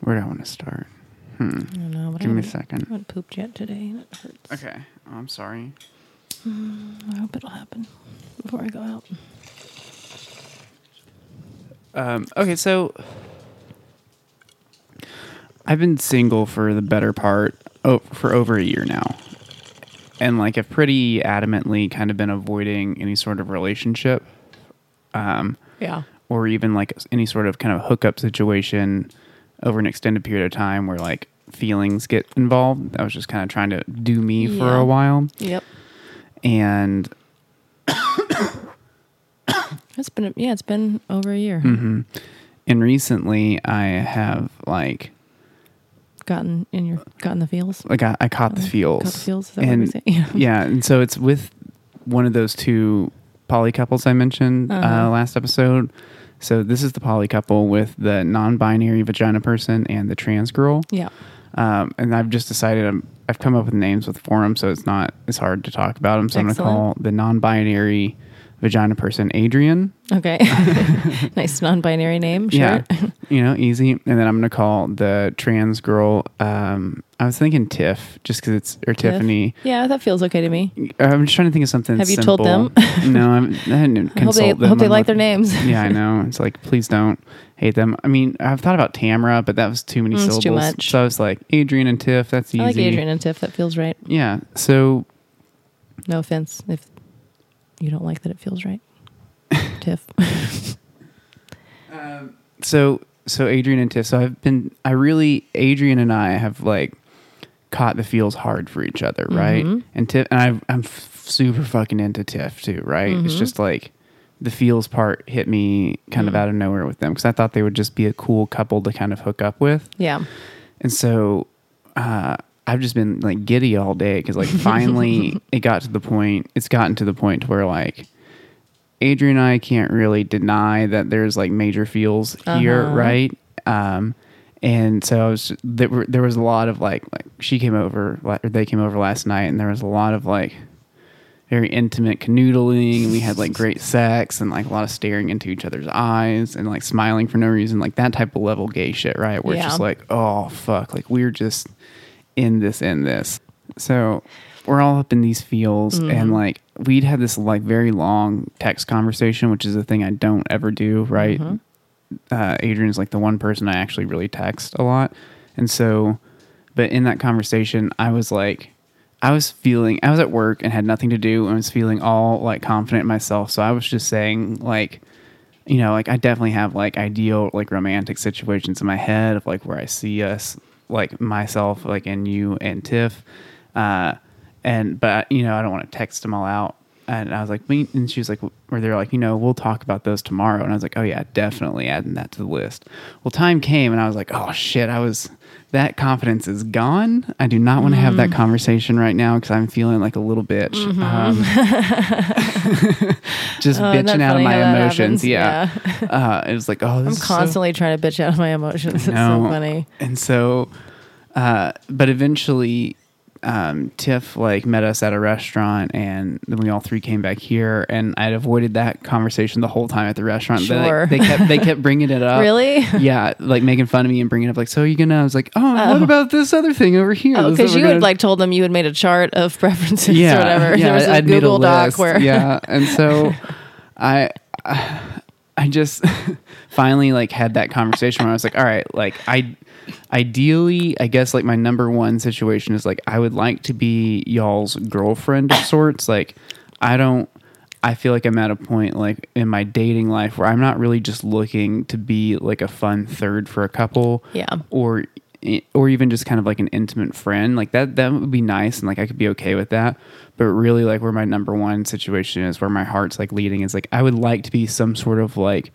Where do I want to start? I don't know. But Give I me a second. I haven't pooped yet today. and It hurts. Okay. Oh, I'm sorry. I hope it'll happen before I go out. Um, okay, so I've been single for the better part oh, for over a year now, and like I've pretty adamantly kind of been avoiding any sort of relationship, um, Yeah. or even like any sort of kind of hookup situation over an extended period of time where like feelings get involved. I was just kind of trying to do me for a while, Yep. and It's been yeah. It's been over a year. mhm. and recently I have like Gotten in your gotten the feels. like I, I caught the feels. Caught the feels. And? Yeah. yeah, and so it's with one of those two poly couples I mentioned uh Uh-huh. last episode. So this is the poly couple with the non-binary vagina person and the trans girl. Yeah. Um, and I've just decided I'm, I've come up with names with forum, so it's not as hard to talk about them. So I'm going to call the non-binary vagina person Adrian. Okay. nice non-binary name. Sure. Yeah, you know, easy. And then I'm going to call the trans girl. Um, I was thinking Tiff, just because it's or Tiffany. Yeah, that feels okay to me. I'm just trying to think of something. Have you simple. told them? no, I'm, I didn't I hope consult they them. hope they I'm like their names. yeah, I know. It's like, please don't hate them. I mean, I've thought about Tamara, but that was too many Mm, syllables. too much. So I was like, Adrian and Tiff. That's easy. I like Adrian and Tiff. That feels right. Yeah. So No offense if you don't like that it feels right. Tiff. so so Adrian and Tiff. So I've been. I really Adrian and I have like caught the feels hard for each other, right? Mhm. And Tiff and I, I'm f- super fucking into Tiff too, right? It's Mhm. just like the feels part hit me kind of Mm. out of nowhere with them because I thought they would just be a cool couple to kind of hook up with. yeah. And so uh, I've just been like giddy all day because like finally it got to the point. It's gotten to the point where like Adrian and I can't really deny that there's like major feels here, Uh-huh. right? Um, and so I was there. Were, there was a lot of like like she came over, or they came over last night, and there was a lot of like very intimate canoodling and we had like great sex and like a lot of staring into each other's eyes and like smiling for no reason like that type of level gay shit right where it's just like oh fuck like we're just in this in this so we're all up in these feels and like we'd had this like very long text conversation which is a thing i don't ever do right uh, Adrian's like the one person I actually really text a lot. And so, but in that conversation, I was like, I was feeling, I was at work and had nothing to do and was feeling all like confident in myself. So I was just saying, like, you know, like I definitely have like ideal, like romantic situations in my head of like where I see us, like myself, like and you and Tiff. Uh, and, but, you know, I don't want to text them all out. And I was like, we, and she was like, where they're like, you know, we'll talk about those tomorrow. And I was like, oh yeah, definitely adding that to the list. Well, time came and I was like, oh shit, I was, that confidence is gone. I do not want to have that conversation right now because I'm feeling like a little bitch. Um, just Oh, bitching out of my emotions. happens? Yeah. uh, it was like, oh, this I'm is so- constantly trying to bitch out of my emotions. It's so funny. And so, uh, but eventually, um, Tiff like met us at a restaurant, and then we all three came back here, and I'd avoided that conversation the whole time at the restaurant. They, like, Sure. they kept they kept bringing it up. Really? Yeah, like making fun of me and bringing it up like, so you gonna? I was like, oh, what Oh. about this other thing over here? Oh, because what you we're had like told them you had made a chart of preferences yeah, or whatever. Yeah, there was a I'd made a Google Doc list. where yeah, and so I, I just finally like had that conversation where I was like, all right, like I, ideally, I guess like my number one situation is like I would like to be y'all's girlfriend of sorts. Like I don't. I feel like I'm at a point like in my dating life where I'm not really just looking to be like a fun third for a couple Yeah. or eh, or even just kind of like an intimate friend like that that would be nice and like i could be okay with that but really like where my number one situation is where my heart's like leading is like i would like to be some sort of like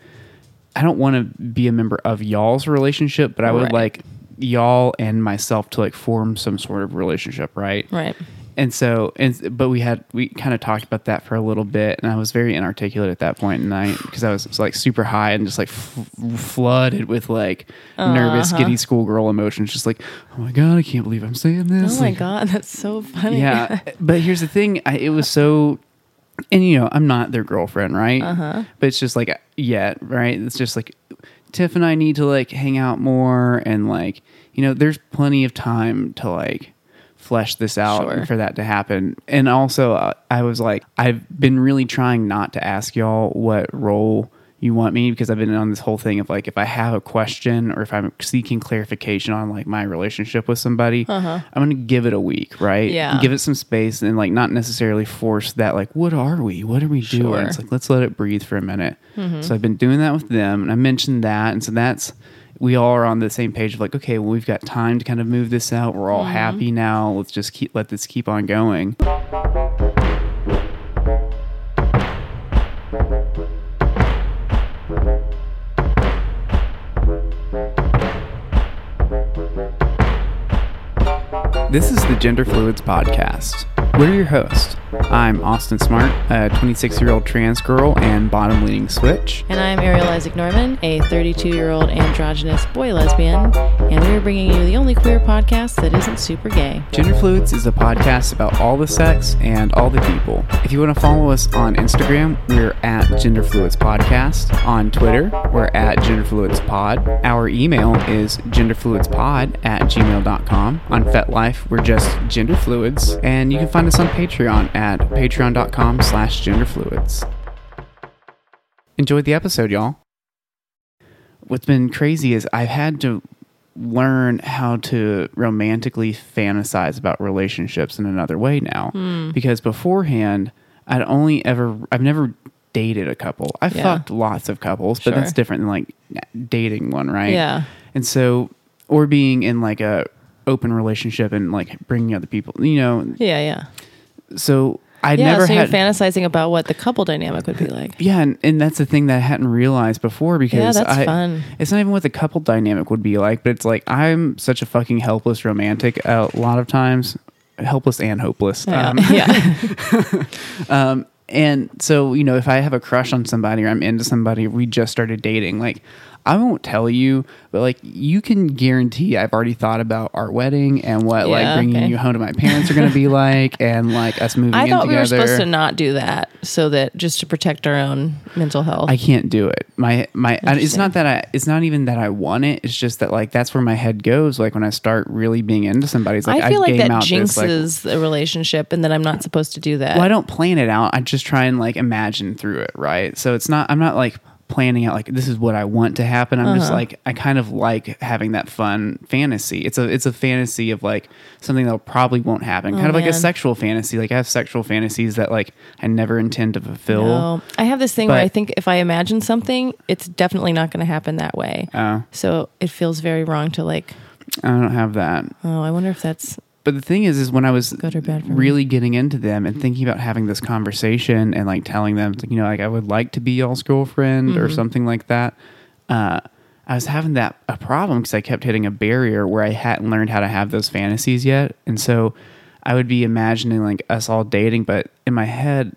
i don't want to be a member of y'all's relationship but i would Right. like y'all and myself to like form some sort of relationship right right. and so and but we had we kind of talked about that for a little bit and i was very inarticulate at that point in night because i was, was, like super high and just like f- flooded with like nervous Uh-huh. giddy schoolgirl emotions just like oh my god i can't believe i'm saying this Oh my god, that's so funny. yeah but here's the thing I, it was so and you know i'm not their girlfriend right Uh-huh. but it's just like yet right it's just like Tiff and I need to like hang out more and like, you know, there's plenty of time to like flesh this out Sure. and for that to happen. And also, uh, I was like, I've been really trying not to ask y'all what role you want me because I've been on this whole thing of like, if I have a question or if I'm seeking clarification on like my relationship with somebody, I'm going to give it a week, right? Uh-huh. Yeah. Give it some space and like not necessarily force that, like, what are we? What are we doing? Sure. Mm-hmm. It's like, let's let it breathe for a minute. So I've been doing that with them and I mentioned that. And so that's, we all are on the same page of like, okay, well, we've got time to kind of move this out. We're all Mm-hmm. happy now. Let's just keep, let this keep on going. This is the Gender Fluids Podcast. We're your hosts. I'm Austin Smart, a 26 year old trans girl and bottom leaning switch. And I'm Ariel Isaac Norman, a 32 year old androgynous boy lesbian, and we're bringing you the only queer podcast that isn't super gay. Gender Fluids is a podcast about all the sex and all the people. If you want to follow us on Instagram, we're at Gender Fluids Podcast. On Twitter, we're at Gender Fluids Pod. Our email is genderfluidspod at gmail.com. On FetLife, we're just Gender Fluids. And you can find us on Patreon at patreon.com slash genderfluids. Enjoyed the episode, y'all. What's been crazy is I've had to learn how to romantically fantasize about relationships in another way now. Hmm. Because beforehand, I'd only ever, I've never dated a couple. I've Yeah. fucked lots of couples, but Sure. that's different than like dating one, right? Yeah. And so, or being in like a open relationship and like bringing other people, you know. Yeah, yeah. So I'd yeah, never so had. you're fantasizing about what the couple dynamic would be like. yeah, and, and that's the thing that I hadn't realized before because Yeah, that's I, fun. it's not even what the couple dynamic would be like, but it's like I'm such a fucking helpless romantic a lot of times, helpless and hopeless. Yeah. Um, yeah. um, and so you know, if I have a crush on somebody or I'm into somebody, we just started dating, like. I won't tell you, but like you can guarantee I've already thought about our wedding and what like bringing okay. you home to my parents are going to be like, and like us moving I thought we were supposed to not do that so that just to protect our own mental health. I can't do it. My my it's not that I it's not even that I want it. It's just that like that's where my head goes. Like when I start really being into somebody, it's like I feel like game that out this, like, jinxes the relationship and that I'm not supposed to do that. well, I don't plan it out. I just try and like imagine through it, right? So it's not. I'm not like planning out like this is what I want to happen. I'm just Uh-huh. like I kind of like having that fun fantasy. It's a it's a fantasy of like something that probably won't happen. kind of like a Oh, sexual fantasy. Like I have sexual fantasies that like I never intend to fulfill. No. I have this thing where I think if I imagine something, it's definitely not going to happen that way. Oh, So it feels very wrong to like, I don't have that. oh, I wonder if that's But the thing is, is when I was Good or bad for me? really getting into them and thinking about having this conversation and like telling them, you know, like I would like to be y'all's girlfriend or Mm-hmm. something like that. Uh, I was having that a problem because I kept hitting a barrier where I hadn't learned how to have those fantasies yet, and so I would be imagining like us all dating, but in my head.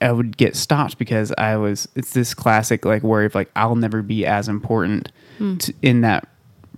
I would get stopped because I was. It's this classic like worry of like I'll never be as important Hmm. to, in that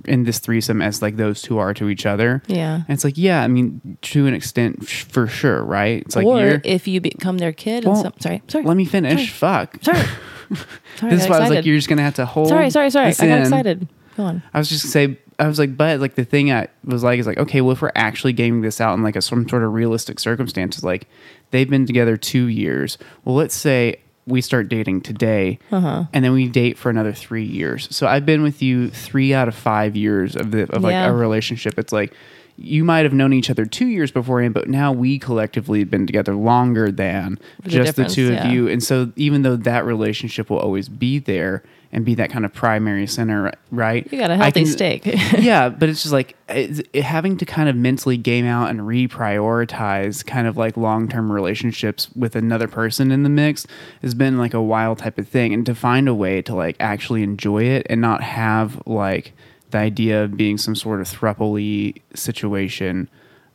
in this threesome as like those two are to each other. Yeah. And it's like, yeah, I mean, to an extent, for sure, right? It's like, or if you become their kid. Well, and some, sorry, sorry. let me finish. Fuck. Sorry. sorry. This is why I was like, you're just gonna have to hold. sorry, sorry, sorry. I got in. excited. Go on. I was just gonna say, I was like, but like the thing I was like is like, okay, well, if we're actually gaming this out in like a some sort of realistic circumstances, like they've been together two years. Well, let's say we start dating today, Uh-huh. and then we date for another three years. So I've been with you three out of five years of the of like Yeah. a relationship. It's like you might have known each other two years beforehand, but now we collectively have been together longer than The just the two yeah. of you. And so even though that relationship will always be there and be that kind of primary center, right? You got a healthy can- stake. yeah, but it's just like it's, it, having to kind of mentally game out and reprioritize kind of like long term relationships with another person in the mix has been like a wild type of thing. And to find a way to like actually enjoy it and not have like the idea of being some sort of thruple situation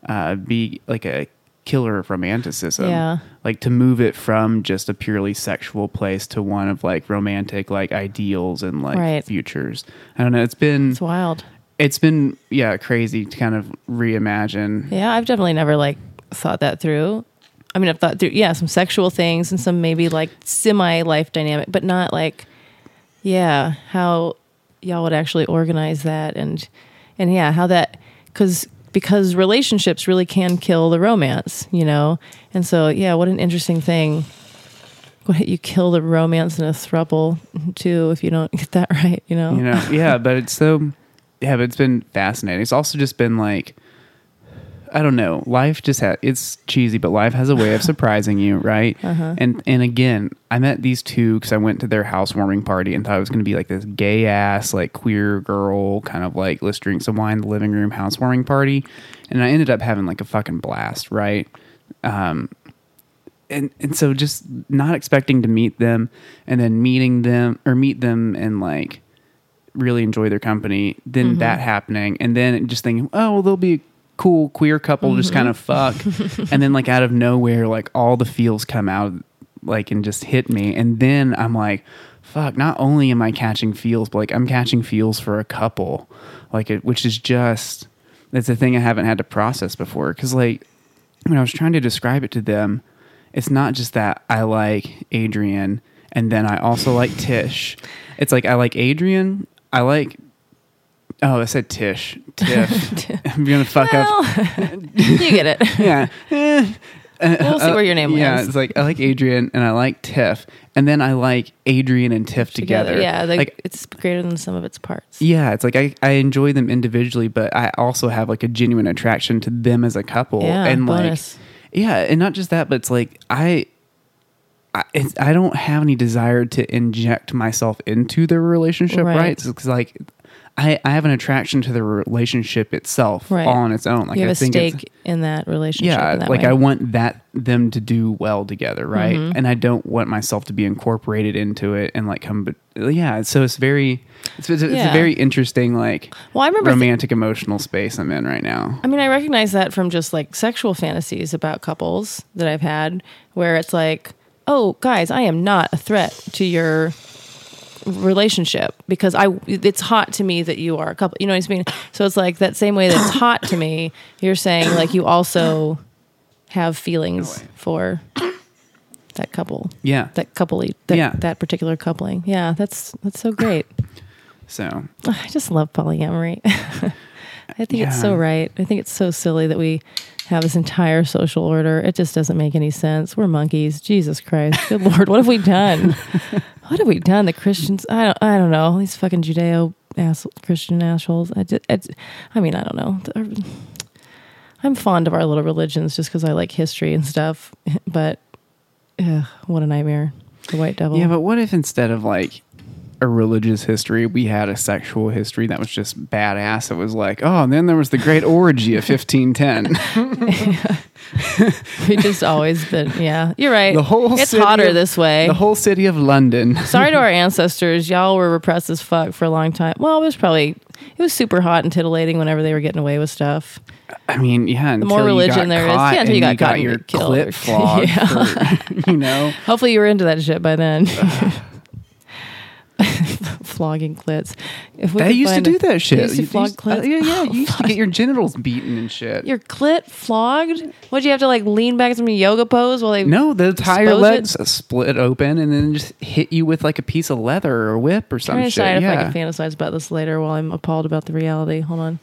uh, be like a killer of romanticism. Yeah. Like to move it from just a purely sexual place to one of like romantic like ideals and like Right. futures. I don't know. It's been it's wild. it's been yeah crazy to kind of reimagine Yeah, I've definitely never like thought that through. I mean, I've thought through yeah some sexual things and some maybe like semi life dynamic, but not like yeah how y'all would actually organize that and and yeah, how that cuz because relationships really can kill the romance, you know. And so yeah, what an interesting thing. What you kill the romance in a throuple too if you don't get that right, you know. you know yeah but it's so yeah but it's been fascinating it's also just been like i don't know. Life just has it's cheesy but life has a way of surprising you right? Uh-huh. and and again i met these two because i went to their housewarming party and thought it was going to be like this gay ass like queer girl kind of like let's drink some wine the living room housewarming party. And i ended up having like a fucking blast right? Um and and so just not expecting to meet them and then meeting them or meet them and like really enjoy their company then that happening. And then just thinking oh well they'll be cool queer couple just kind of mm-hmm. fuck. And then like out of nowhere like all the feels come out like and just hit me. And then i'm like fuck not only am i catching feels but like i'm catching feels for a couple. Like it which is just that's a thing i haven't had to process before. Because like when I was trying to describe it to them, it's not just that I like Adrian and then I also like Tish. It's like I like Adrian, I like Oh, I said Tish. Tiff. I'm gonna fuck up. You get it. Yeah. Eh. We'll see where your name is. Yeah, lands. it's like I like Adrian and I like Tiff, and then I like Adrian and Tiff together. Yeah, like, like it's greater than sum of its parts. yeah, it's like I, I enjoy them individually, but I also have like a genuine attraction to them as a couple. Yeah, and bonus. like yeah, and not just that, but it's like I I, it's, I don't have any desire to inject myself into their relationship, Right. right? Because like I, I have an attraction to the relationship itself Right. all on its own. Like you have I a think it's- stake in that relationship. yeah that like way. i want that them to do well together right Mm-hmm. and i don't want myself to be incorporated into it and like come but yeah so it's very it's, it's, it's a very interesting like Well, I remember romantic emotional space i'm in right now I mean, I recognize that from just like sexual fantasies about couples that I've had, where it's like, oh, guys, I am not a threat to your relationship because I it's hot to me that you are a couple. You know what I mean? So it's like that same way that it's hot to me. You're saying like you also have feelings way. for that couple. yeah That coupley, that, Yeah. that particular coupling. Yeah, that's that's so great. so I just love polyamory. I think it's so right. I think it's so silly that we have this entire social order. It just doesn't make any sense. We're monkeys. Jesus Christ. Good Lord. What have we done? What have we done? The Christians, I don't, I don't know. These fucking Judeo ass Christian assholes. I just, it's, I mean, I don't know. I'm fond of our little religions just because I like history and stuff. But ugh, what a nightmare. The white devil. yeah but what if instead of like a religious history we had a sexual history that was just badass it was like oh and then there was the great orgy of 1510 we just always been, yeah. You're right. the whole it's city hotter of- this way. the whole city of london Sorry to our ancestors. Y'all were repressed as fuck for a long time. Well, it was probably it was super hot and titillating whenever they were getting away with stuff. I mean, yeah. The more religion there is, yeah, until you got caught and your killed flogged, Yeah. for, you know. Hopefully, you were into that shit by then. Uh, Flogging clits. If we They used to do that shit. Used to You flog used- uh, clits. yeah, yeah. You used to get your genitals beaten and shit. Your clit flogged? What'd you have to like lean back in some yoga pose while they? no, your Expose legs split open and then just hit you with like a piece of leather or a whip or I'm some trying to shit. decide if I can fantasize about this later while I'm appalled about the reality. Hold on.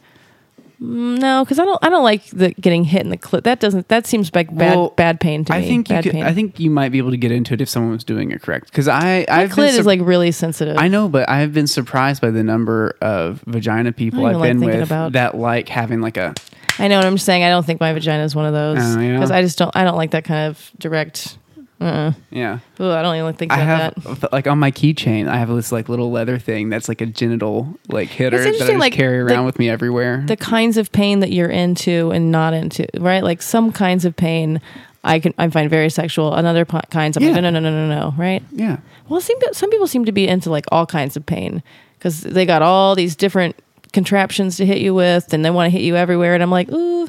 Mm, No, because I don't. I don't like the getting hit in the clit. That doesn't. That seems like bad. Well, bad pain to I me. think you could. I think you might be able to get into it if someone was doing it correct. Because I, My I've been clit is like really sensitive. I know, but I've been surprised by the number of vagina people I I've been like with about- that like having like a I know what I'm saying. I don't think my vagina is one of those Oh, yeah? because I just don't. I don't like that kind of direct. Uh. yeah. Ooh, I don't even think I have that. like on my keychain, I have this like little leather thing that's like a genital like hitter that I just like, carry the- around with me everywhere. The kinds of pain that you're into and not into, right? Like some kinds of pain, I can I find very sexual. And other po- kinds, I'm Yeah. like, no, no, no, no, no, no, right? yeah, Well, seem some people seem to be into like all kinds of pain because they got all these different contraptions to hit you with, and they want to hit you everywhere. And I'm like, ooh,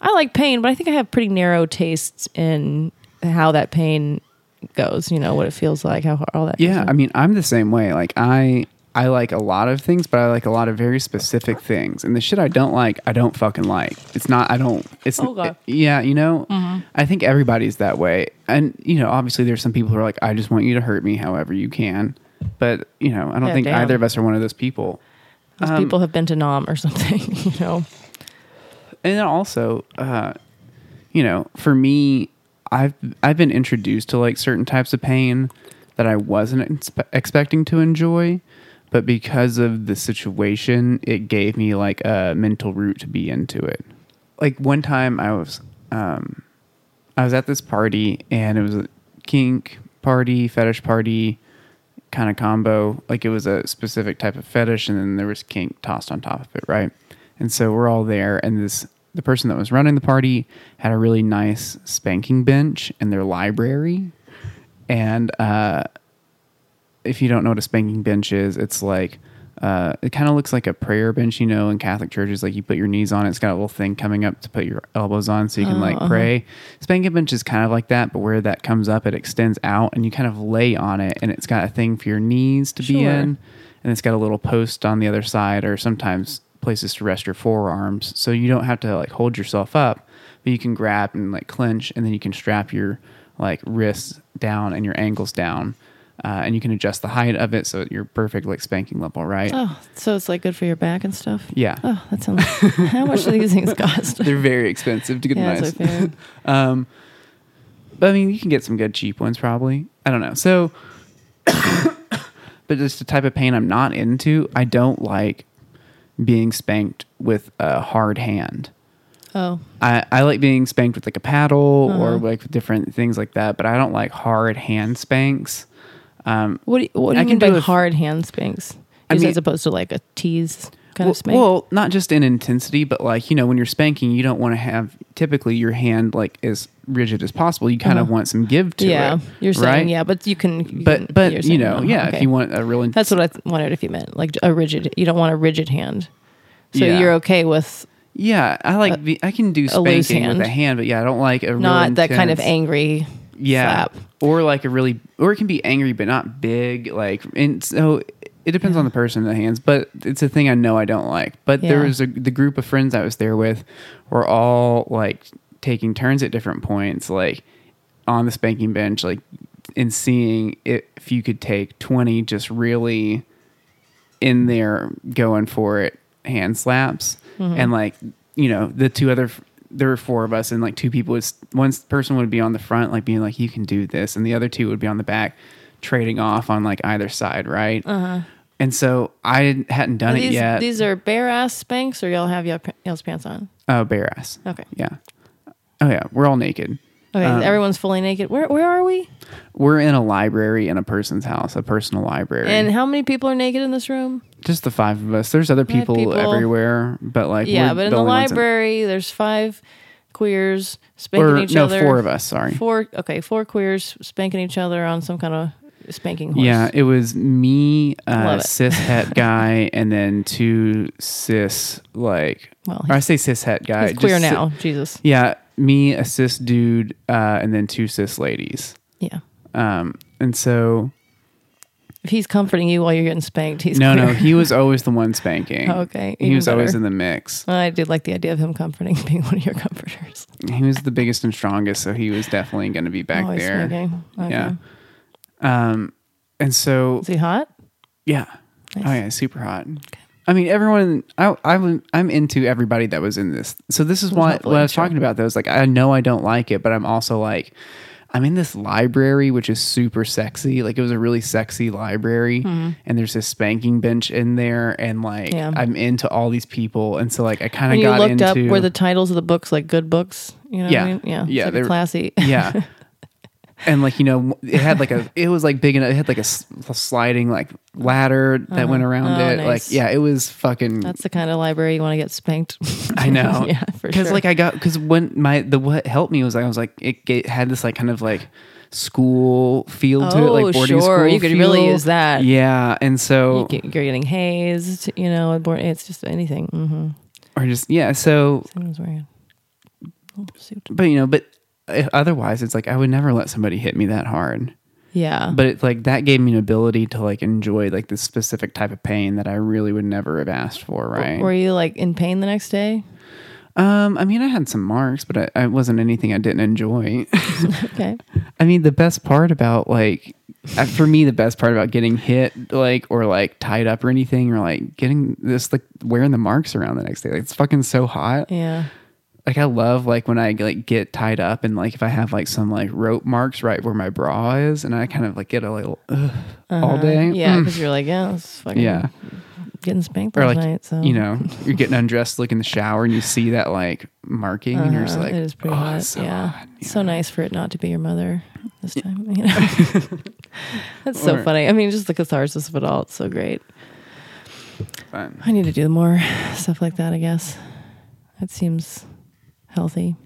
I like pain, but I think I have pretty narrow tastes in how that pain goes. You know what it feels like, how all that. yeah. I mean, I'm the same way. Like I, I like a lot of things, but I like a lot of very specific things. And the shit I don't like, I don't fucking like. It's not. I don't. It's Oh, God. yeah. You know, I think everybody's that way. And you know, obviously, there's some people who are like, I just want you to hurt me however you can. But you know, I don't Yeah, think damn. either of us are one of those people. Those Um, people have been to Nam or something, you know. and then also uh you know for me i've i've been introduced to like certain types of pain that i wasn't expecting to enjoy but because of the situation it gave me like a mental route to be into it like one time i was um i was at this party and it was a kink party fetish party kind of combo. Like it was a specific type of fetish, and then there was kink tossed on top of it, right? And so we're all there, and this the person that was running the party had a really nice spanking bench in their library, and uh, if you don't know what a spanking bench is, it's like uh, it kind of looks like a prayer bench, you know, in Catholic churches. Like you put your knees on it, it's got a little thing coming up to put your elbows on so you can Oh, like uh-huh. pray. Spanking bench is kind of like that, but where that comes up, it extends out and you kind of lay on it, and it's got a thing for your knees to be in, and it's got a little post on the other side, or sometimes places to rest your forearms, so you don't have to like hold yourself up, but you can grab and like clench, and then you can strap your like wrists down and your ankles down. Uh, and you can adjust the height of it so you're perfect like spanking level, right? Oh, so it's like good for your back and stuff. Yeah. Oh, that sounds. how much do these things cost? They're very expensive to get yeah, nice. fair. Um, but I mean, you can get some good cheap ones probably. I don't know. So, but just the type of pain I'm not into, I don't like being spanked with a hard hand. Oh, I, I like being spanked with like a paddle or Uh-huh. like different things like that, but I don't like hard hand spanks. Um, what do you, what do I you can mean by hard hand spanks? I mean- as opposed to like a tease kind well, of spank? well, not just in intensity, but like you know, when you're spanking, you don't want to have typically your hand like as rigid as possible. You kind of Uh-huh. want some give to yeah, it. Yeah, you're saying right? yeah, but you can. you But can- but you know, yeah, okay. if you want a real, That's what I th- wondered if you meant like a rigid. You don't want a rigid hand, so Yeah. you're okay with yeah, I like the, I can do a spanking with a hand, but yeah, I don't like a not that kind of angry. yeah, slap. or like a really, or it can be angry but not big. Like, and so it depends on the person in the hands, but it's a thing I know I don't like. But there was a the group of friends I was there with were all like taking turns at different points, like on the spanking bench, like and seeing if you could take twenty just really in there going for it hand slaps Mm-hmm. and like you know the two other there were four of us and like two people was one person would be on the front like being like you can do this and the other two would be on the back trading off on like either side right uh-huh. And so i hadn't done Are it these, yet these are bare ass spanks, or y'all have y'all, y'all's pants on? oh bare ass Okay. yeah oh yeah we're all naked Okay, Um, everyone's fully naked. Where where are we? we're in a library in a person's house a personal library And how many people are naked in this room? just the five of us there's other people, people. everywhere but like yeah, but in the ones library, there's five queers spanking or each no other. four of us sorry Four. Okay, four queers spanking each other on some kind of spanking horse. Yeah, it was me, uh, cis het guy, and then two cis like. Well, or I say cis het guy. he's queer now. Jesus. yeah, me, a cis dude, uh, and then two cis ladies. Yeah. Um, and so If he's comforting you while you're getting spanked, he's no, no, he was always the one spanking. Okay, he was always in the mix. I did like the idea of him comforting, being one of your comforters. He was the biggest and strongest, so he was definitely going to be back Always there. spanking. Okay. Yeah. Um, and so Is he hot? Yeah. Nice. Oh yeah, super hot. I mean, everyone. I, I I'm into everybody that was in this. So this is what what I was talking about. Though is like I know I don't like it, but I'm also like I'm in this library which is super sexy. Like it was a really sexy library, and there's this spanking bench in there, and like Mm-hmm. Yeah. I'm into all these people, and so like I kind of you got looked into up were the titles of the books like good books? You know Yeah. what I mean? Yeah. Yeah, It's like they classy. yeah. And like you know, it had like a, it was like big enough. It had like a sliding like ladder that went around Oh, it. nice. Like yeah, it was fucking. That's the kind of library you want to get spanked. I know. yeah, for because sure. like I got because when my the what helped me was I was like it, it had this like kind of like school feel to it, Oh, like boarding sure. school. You could really use that. Yeah, and so you get, you're getting hazed, you know, board- it's just anything. Mm-hmm. or just yeah. So Someone's wearing a suit. but you know, but otherwise it's like I would never let somebody hit me that hard. Yeah. But it like that gave me an ability to like enjoy like this specific type of pain that I really would never have asked for. Right. Were you like in pain the next day? Um, I mean, I had some marks, but I, I wasn't anything I didn't enjoy. Okay. I mean, the best part about like uh, for me the best part about getting hit like or like tied up or anything or like getting this like wearing the marks around the next day like it's fucking so hot Yeah. Like I love like when I like get tied up and like if I have like some like rope marks right where my bra is and I kind of like get a little ugh, all day Uh-huh. Yeah, Mm. because you're like, yeah, it's fucking yeah getting spanked or like night. So you know you're getting undressed look in the shower and you see that like marking and you're just Uh-huh, like it is pretty oh, hot. so yeah. hot. So nice for it not to be your mother this time. You know, that's so Or- funny. I mean, just the catharsis of it all. It's so great. Fun. I need to do more stuff like that. I guess it seems healthy.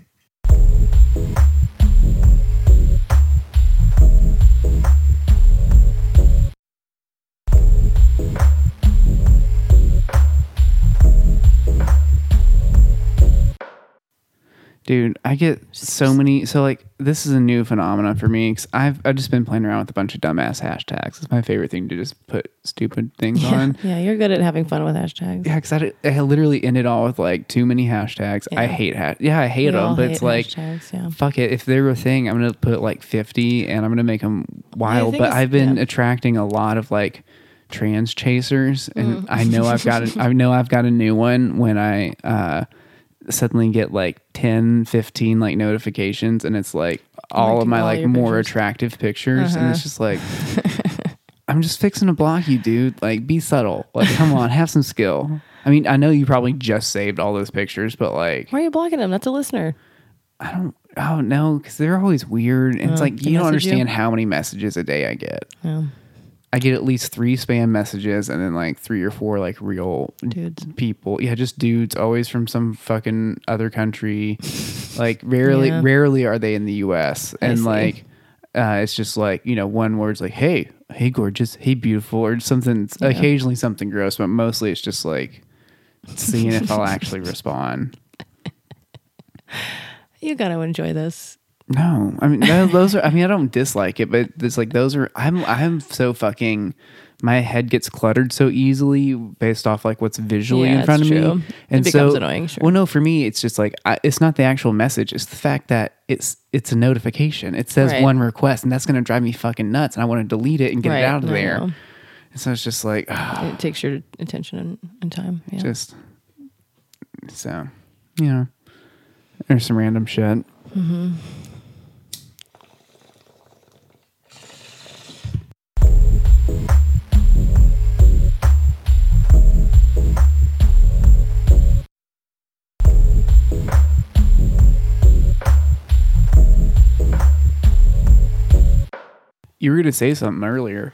Dude, I get so many. So like, this is a new phenomenon for me because I've I've just been playing around with a bunch of dumbass hashtags. It's my favorite thing to just put stupid things Yeah, on. yeah, you're good at having fun with hashtags. Yeah, because I, I literally ended all with like too many hashtags. I hate hash. Yeah, I hate We them, but hate it's like. Yeah. fuck it. If they're a thing, I'm gonna put like 50 and I'm gonna make them wild. But I've been yeah. attracting a lot of like trans chasers, and Mm. I know I've got a, I know I've got a new one when I uh, suddenly get like 10, 15 like notifications, and it's like all of my all like more pictures. attractive pictures, and Uh-huh. it's just like. I'm just fixing to block you, dude. Like, be subtle. Like, come on, have some skill. I mean, I know you probably just saved all those pictures, but like, Why are you blocking them? That's a listener. I don't. Oh no, because they're always weird. And it's Oh, like you don't message you? understand how many messages a day I get. Yeah. I get at least three spam messages and then like three or four like real Dudes. people. Yeah, just dudes, always from some fucking other country. like rarely, Yeah. rarely are they in the U.S. I And see. like, uh, it's just like you know, one word's like, "Hey, hey, gorgeous, hey, beautiful," or something. Occasionally something gross, but mostly it's just like seeing if I'll actually respond. You got to enjoy this. No, I mean tho- those are. I mean, I don't dislike it, but it's like those are. I'm I'm so fucking. My head gets cluttered so easily based off like what's visually Yeah, in front of true. me, It and becomes so annoying, sure. well, no, for me, it's just like I, it's not the actual message; it's the fact that it's it's a notification. It says Right. one request, and that's going to drive me fucking nuts, and I want to delete it and get Right, it out of I there. know. And so it's just like ah. It takes your attention and, and time. Yeah. just so you know, there's some random shit. Mm-hmm. You were going to say something earlier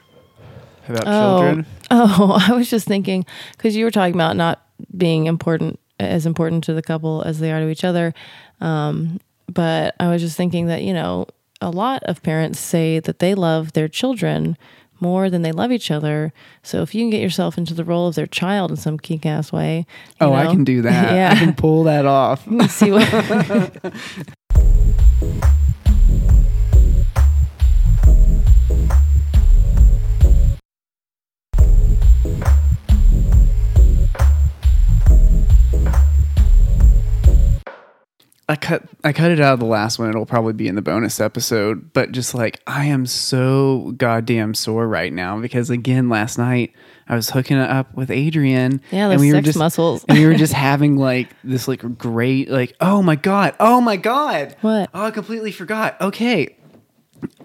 about children. Oh, I was just thinking because you were talking about not being important as important to the couple as they are to each other. Um, but I was just thinking that you know a lot of parents say that they love their children more than they love each other. So if you can get yourself into the role of their child in some kick ass way, you Oh, I can do that. Yeah. I can pull that off. see what I cut I cut it out of the last one. It'll probably be in the bonus episode. But just like I am so goddamn sore right now because again last night I was hooking it up with Adrian. Yeah, and we were sex just muscles. and we were just having like this like great like oh my god oh my god What? oh I completely forgot. Okay,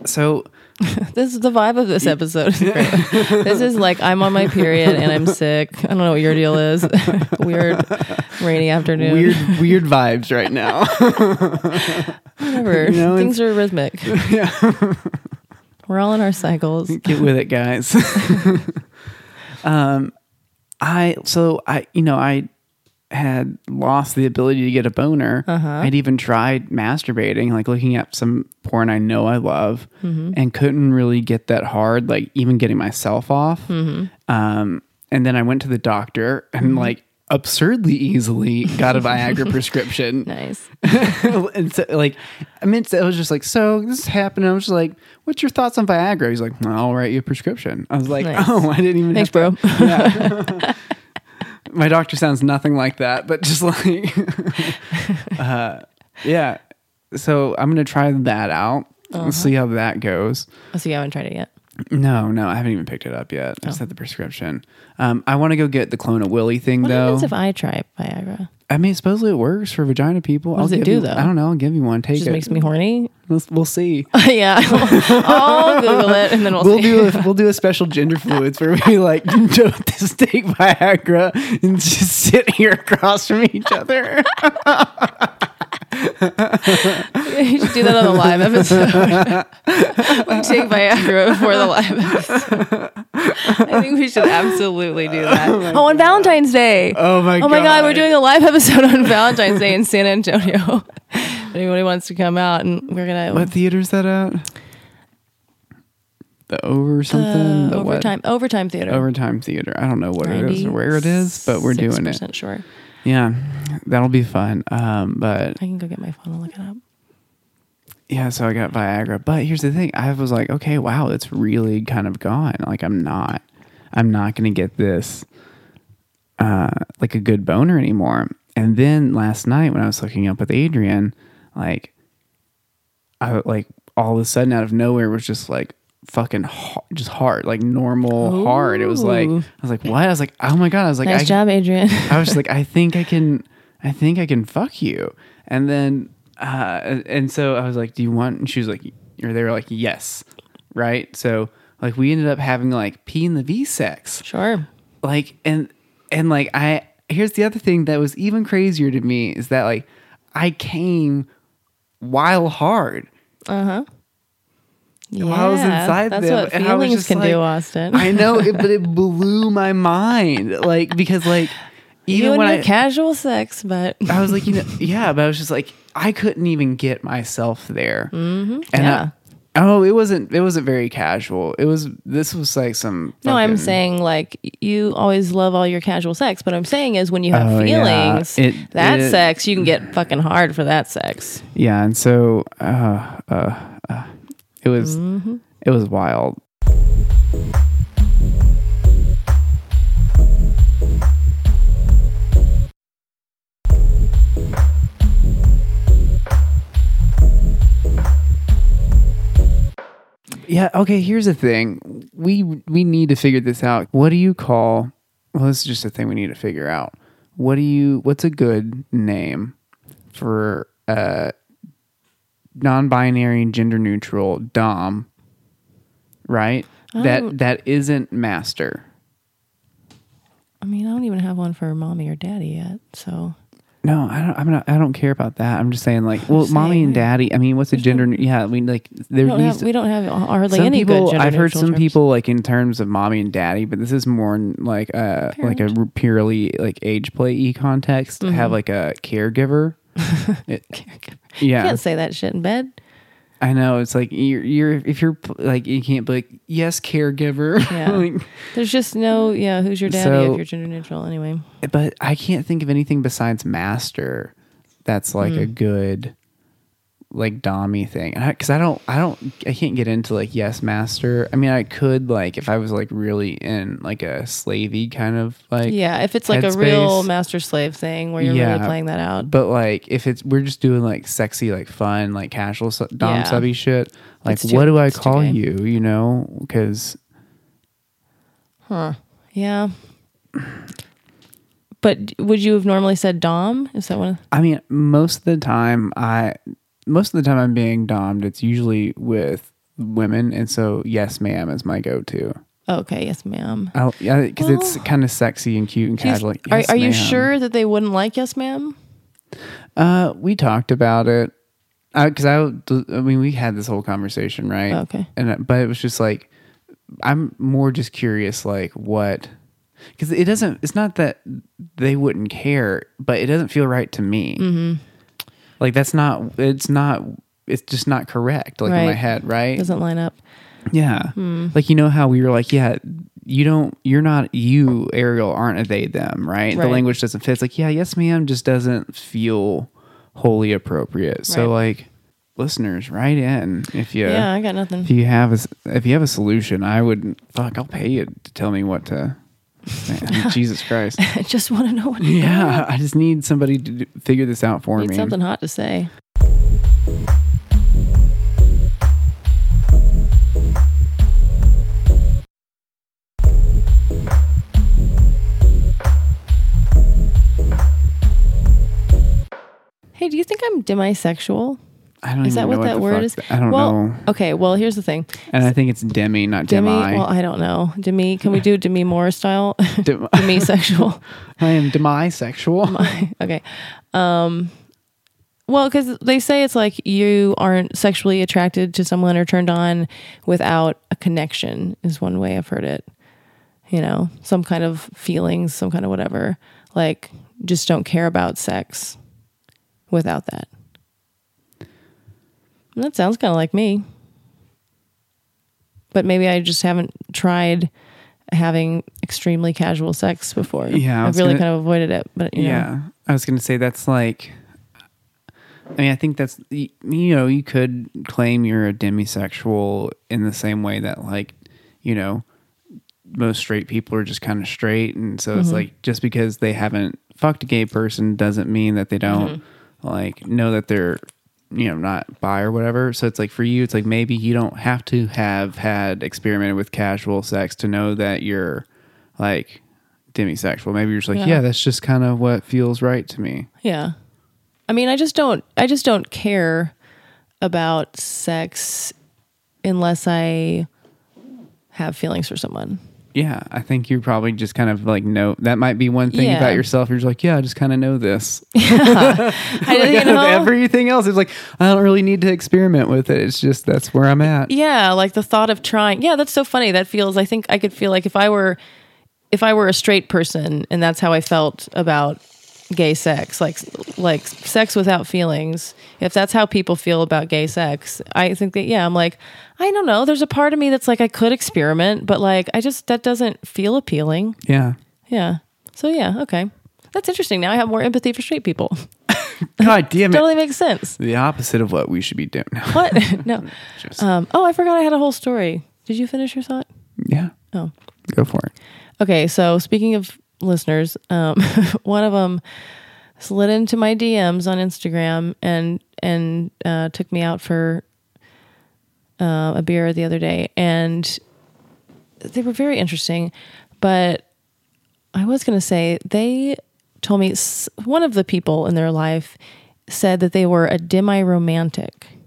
so this is the vibe of this episode. this is like I'm on my period and I'm sick. I don't know what your deal is. Weird rainy afternoon. weird weird vibes right now. Whatever. You know, Things are rhythmic. Yeah. We're all in our cycles. Get with it, guys. um, I so I you know I had lost the ability to get a boner. Uh-huh. I'd even tried masturbating, like looking at some porn I know I love, Mm-hmm. and couldn't really get that hard. Like even getting myself off. Mm-hmm. Um, and then I went to the doctor and like absurdly easily got a Viagra prescription. Nice. and so, like, I mean, so it was just like, so this happened. I was just like, what's your thoughts on Viagra? He's like, well, I'll write you a prescription. I was like, Nice. oh, I didn't even. Thanks, bro. to- Yeah. My doctor sounds nothing like that, but just like, uh, yeah. So I'm gonna try that out. Uh-huh. and See how that goes. Oh, so you haven't tried it yet. No, no, I haven't even picked it up yet. I just had the prescription. Um, I want to go get the Clone-A-Willy thing What though. happens if I try Viagra? I mean, supposedly it works for vagina people. does I'll it give do, you- though? I don't know. I'll give you one. Take It Just it. makes me horny. We'll, we'll see. yeah, I'll Google it and then we'll, We'll see. do a, we'll do a special gender fluids where we like don't just take Viagra and just sit here across from each other. You should do that on the live episode. we take Viagra before the live episode. I think we should absolutely do that. Oh, on Valentine's Day. Oh my Oh my god, we're doing a live episode on Valentine's Day in San Antonio. If anybody wants to come out and we're gonna What theater's that at? The over something. uh, the what? overtime overtime theater. Overtime theater. I don't know what it is or where it is, but we're doing it. Sure. Yeah, that'll be fun. Um, but I can go get my phone and look it up. yeah, so I got Viagra. But here's the thing: I was like, okay, wow, it's really kind of gone. Like, I'm not, I'm not going to get this, uh, like a good boner anymore. And then last night when I was hooking up with Adrian, like, I like all of a sudden out of nowhere was just like fucking ha- just hard, like normal hard. It was like I was like, what? I was like, oh my god! I was like, Nice I, job, Adrian. I was like, I think I can, I think I can fuck you. And then, uh, and so I was like, do you want? And she was like, or they were like, yes, right. So like we ended up having like P in the V sex, sure. like and and like I here's the other thing that was even crazier to me is that like I came while hard. Yeah, while I was inside that's them, what and I was feelings just can like- do, Austin. I know, it, but it blew my mind, like because like even you when I casual sex, but I was like, you know, yeah, but I was just like, I couldn't even get myself there. Mm-hmm. And Yeah. I, oh, it wasn't, it wasn't very casual. It was, this was like some. no, I'm saying like you always love all your casual sex. But I'm saying is when you have Oh, yeah. feelings, It- that it- sex you can get fucking hard for that sex. Yeah, and so, uh, uh, uh it was, Mm-hmm. it was wild. Yeah. Okay. Here's the thing. We we need to figure this out. What do you call? Well, this is just a thing we need to figure out. What do you? What's a good name for uh non-binary, gender neutral dom? Right. That oh. that isn't master. I mean, I don't even have one for mommy or daddy yet. So No, I don't. I'm not. I don't care about that. I'm just saying, like, well, mommy saying, and daddy. I mean, what's a gender? Yeah, I mean, like, there we don't, needs have, we don't have hardly some any people good. i've heard some terms. people like in terms of mommy and daddy but this is more in like a like a purely like age play e context have mm-hmm. like a caregiver It- Mm-hmm. You yeah can't say that shit in bed. i know it's like you're you're if you're like you can't be like yes caregiver Yeah. Like, There's just no yeah. Who's your daddy So- if you're gender neutral anyway? but i can't think of anything besides master that's like Hmm. a good like dommy thing because I, don't i don't i can't get into like yes master i mean i could like if i was like really in like a slavey kind of like Yeah, if it's like a real master slave thing where you're Yeah. really playing that out. but like if it's we're just doing like sexy like fun like casual su- dom Yeah. subby shit like too- what do i call you you know because huh, Yeah. But would you have normally said Dom? Is that one? Of- i mean most of the time i most of the time i'm being dommed it's usually with women and so yes ma'am is my go-to okay, yes, ma'am. I yeah, because it's kind of sexy and cute and casual. Like, are "Yes, are you sure that they wouldn't like yes, ma'am? Uh, we talked about it because I, I mean, we had this whole conversation, right? Okay. And uh, but it was just like I'm more just curious, like what because it doesn't. It's not that they wouldn't care, but it doesn't feel right to me. Mm-hmm. Like that's not. It's not. It's just not correct. Like in my Right. head, right? Doesn't line up. Yeah. Hmm. Like you know how we were like, yeah, you don't you're not you, Ariel, aren't a they them, right? The Right. language doesn't fit. It's like, yeah, yes, ma'am, just doesn't feel wholly appropriate. So like listeners, write in if you Yeah, I got nothing. if you have a s- if you have a solution, I would fuck, I'll pay you to tell me what to Jesus Christ. I just want to know what Yeah, I just need somebody to do, figure this out for need me. something hot to say. Hey, do you think I'm demisexual? I don't Is that know what that the word is? I don't well, know. Okay, well, here's the thing. And I think it's demi, not Demi, demi. well, I don't know. Demi, can we do Demi Moore style? Dem- Demisexual. I am demi demisexual. okay. Um, well, because they say it's like you aren't sexually attracted to someone or turned on without a connection, is one way I've heard it. You know, some kind of feelings, some kind of whatever. Like, just don't care about sex without that. That sounds kind of like me. But maybe I just haven't tried having extremely casual sex before. Yeah, I I've really gonna- kind of avoided it. But you know. Yeah, I was going to say that's like. I mean, I think that's you know you could claim you're a demisexual in the same way that like you know most straight people are just kind of straight, and so Mm-hmm. it's like just because they haven't fucked a gay person doesn't mean that they don't Mm-hmm. like know that they're you know not bi or whatever. So it's like for you, it's like maybe you don't have to have had experimented with casual sex to know that you're like demisexual. Maybe you're just like, Yeah. yeah, that's just kind of what feels right to me. Yeah. I mean, I just don't I just don't care about sex unless I have feelings for someone. Yeah, I think you probably just kind of like know that might be one thing Yeah. about yourself. You're just like, yeah, I just kind of know this. I, you know? everything else, it's like I don't really need to experiment with it. It's just that's where I'm at. yeah, like the thought of trying. Yeah, that's so funny. That feels I think I could feel like if I were if I were a straight person and that's how I felt about gay sex, like like sex without feelings. If that's how people feel about gay sex, I think that yeah, I'm like I don't know. There's a part of me that's like I could experiment, but like I just that doesn't feel appealing. Yeah. Yeah. So yeah, okay. That's interesting. Now I have more empathy for straight people. God damn it. totally makes sense. The opposite of what we should be doing. What? no. Just- Um, oh, I forgot I had a whole story. Did you finish your thought? yeah. Oh. Go for it. Okay, so speaking of listeners, um, one of them slid into my DMs on Instagram and and uh, took me out for uh, a beer the other day, and they were very interesting. But I was going to say they told me one of the people in their life said that they were a demi-romantic. And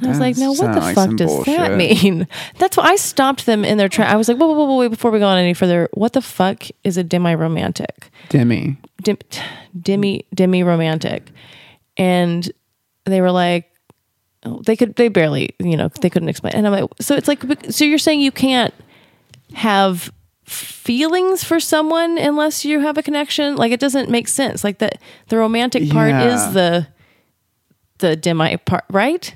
I was That like, no, what the like fuck does that mean? That's why I stopped them in their track. I was like, whoa, whoa, whoa, whoa, wait, before we go on any further, what the fuck is a demi-romantic? Demi. dim, demi demi romantic and they were like oh, they could they barely you know they couldn't explain and i'm like so it's like so you're saying you can't have feelings for someone unless you have a connection like it doesn't make sense like the the romantic part Yeah. is the the demi part right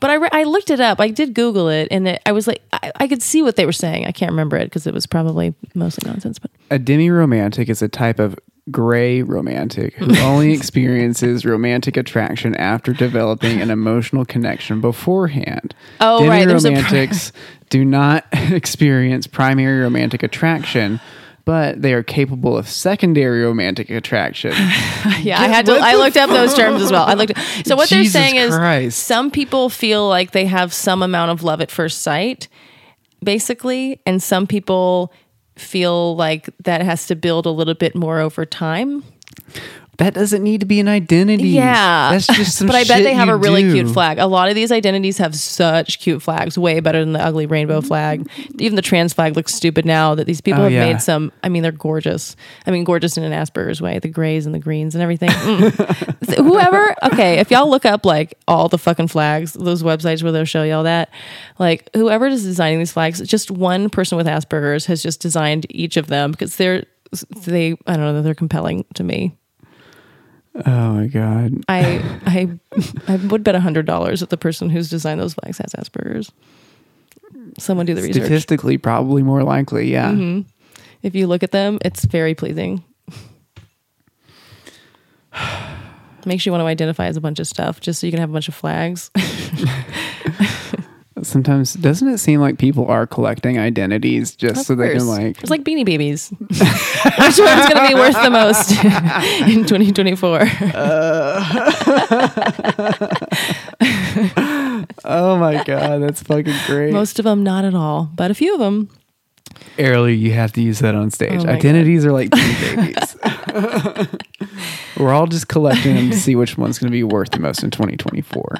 but I, re- I looked it up. I did Google it, and it, I was like, I, I could see what they were saying. I can't remember it because it was probably mostly nonsense. But A demi romantic is a type of gray romantic who only experiences romantic attraction after developing an emotional connection beforehand. Oh, right, there's aromantics do not experience primary romantic attraction, but they are capable of secondary romantic attraction. Yeah, I had to. I looked up those terms as well. I looked. So what Jesus they're saying is, some people feel like they have some amount of love at first sight, basically, and some people feel like that has to build a little bit more over time. That doesn't need to be an identity. Yeah, That's just some but I bet they have a really do. cute flag. A lot of these identities have such cute flags, way better than the ugly rainbow flag. Even the trans flag looks stupid now. That these people Oh, have yeah. made some. I mean, they're gorgeous. I mean, gorgeous in an Asperger's way. The grays and the greens and everything. Mm. Whoever, okay, if y'all look up like all the fucking flags, those websites where they'll show you all that, like whoever is designing these flags, just one person with Asperger's has just designed each of them because they're they. I don't know. They're compelling to me. Oh my god. I I I would bet a hundred dollars that the person who's designed those flags has Asperger's. Someone do the research. Statistically, probably more likely. Yeah. Mm-hmm. If you look at them, it's very pleasing. Makes you want to identify as a bunch of stuff just so you can have a bunch of flags. Sometimes doesn't it seem like people are collecting identities just Of so they can like It's like beanie babies. Which one's going to be worth the most in 2024? Uh, oh my god, that's fucking great. Most of them, not at all, but a few of them. Earlier, you have to use that on stage. Oh Identities are like babies. We're all just collecting them to see which one's going to be worth the most in 2024.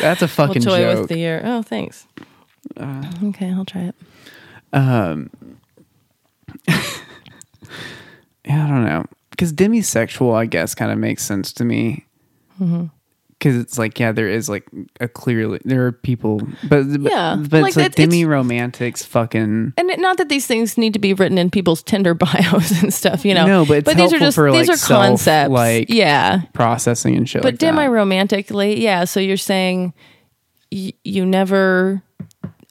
That's a Well, fucking toy joke. with the year. Oh, thanks. Uh, okay, I'll try it. um, yeah, I don't know. Because demisexual, I guess, kind of makes sense to me. Mm-hmm. Because it's like, yeah, there is like a clearly there are people, but but, Yeah, but like it's like demi romantics, fucking And it, not that these things need to be written in people's Tinder bios and stuff, you know. No, but it's these are just for, these like, are self, concepts. like, yeah, processing and shit. but like demi-romantically, yeah. So you're saying y- you never,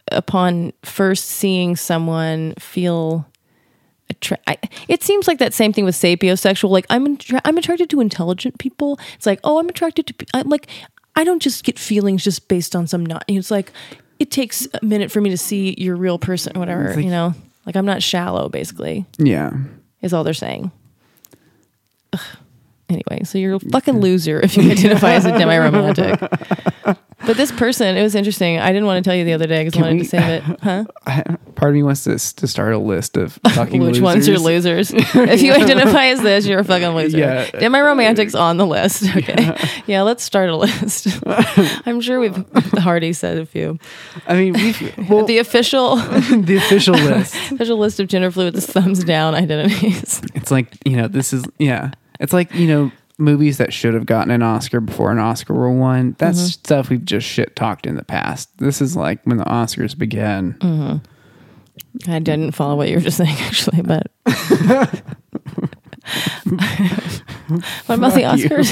upon first seeing someone, feel. Attra- I, it seems like that same thing with sapiosexual. Like I'm, attra- I'm attracted to intelligent people. It's like, oh, I'm attracted to. I'm like, I don't just get feelings just based on some not. It's like, it takes a minute for me to see your real person, or whatever. Like- you know, like I'm not shallow. Basically, Yeah. is all they're saying. Ugh. Anyway, so you're a fucking loser if you identify as a demi-romantic. But this person, it was interesting. I didn't want to tell you the other day because I wanted we- to save it. Huh? I, part of me wants to, to start a list of fucking Which losers. ones are losers? if you identify as this, you're a fucking loser. Yeah. Demi-romantics on the list. Okay. Yeah, let's start a list. I'm sure we've already said a few. I mean, we've, well, the official the official list. official list of gender fluid thumbs down identities. It's like you know, this is yeah. It's like you know, movies that should have gotten an Oscar before an Oscar were won. That's Mm-hmm. stuff we've just shit talked in the past. This is like when the Oscars began. I didn't follow what you were just saying actually, but what about the Oscars?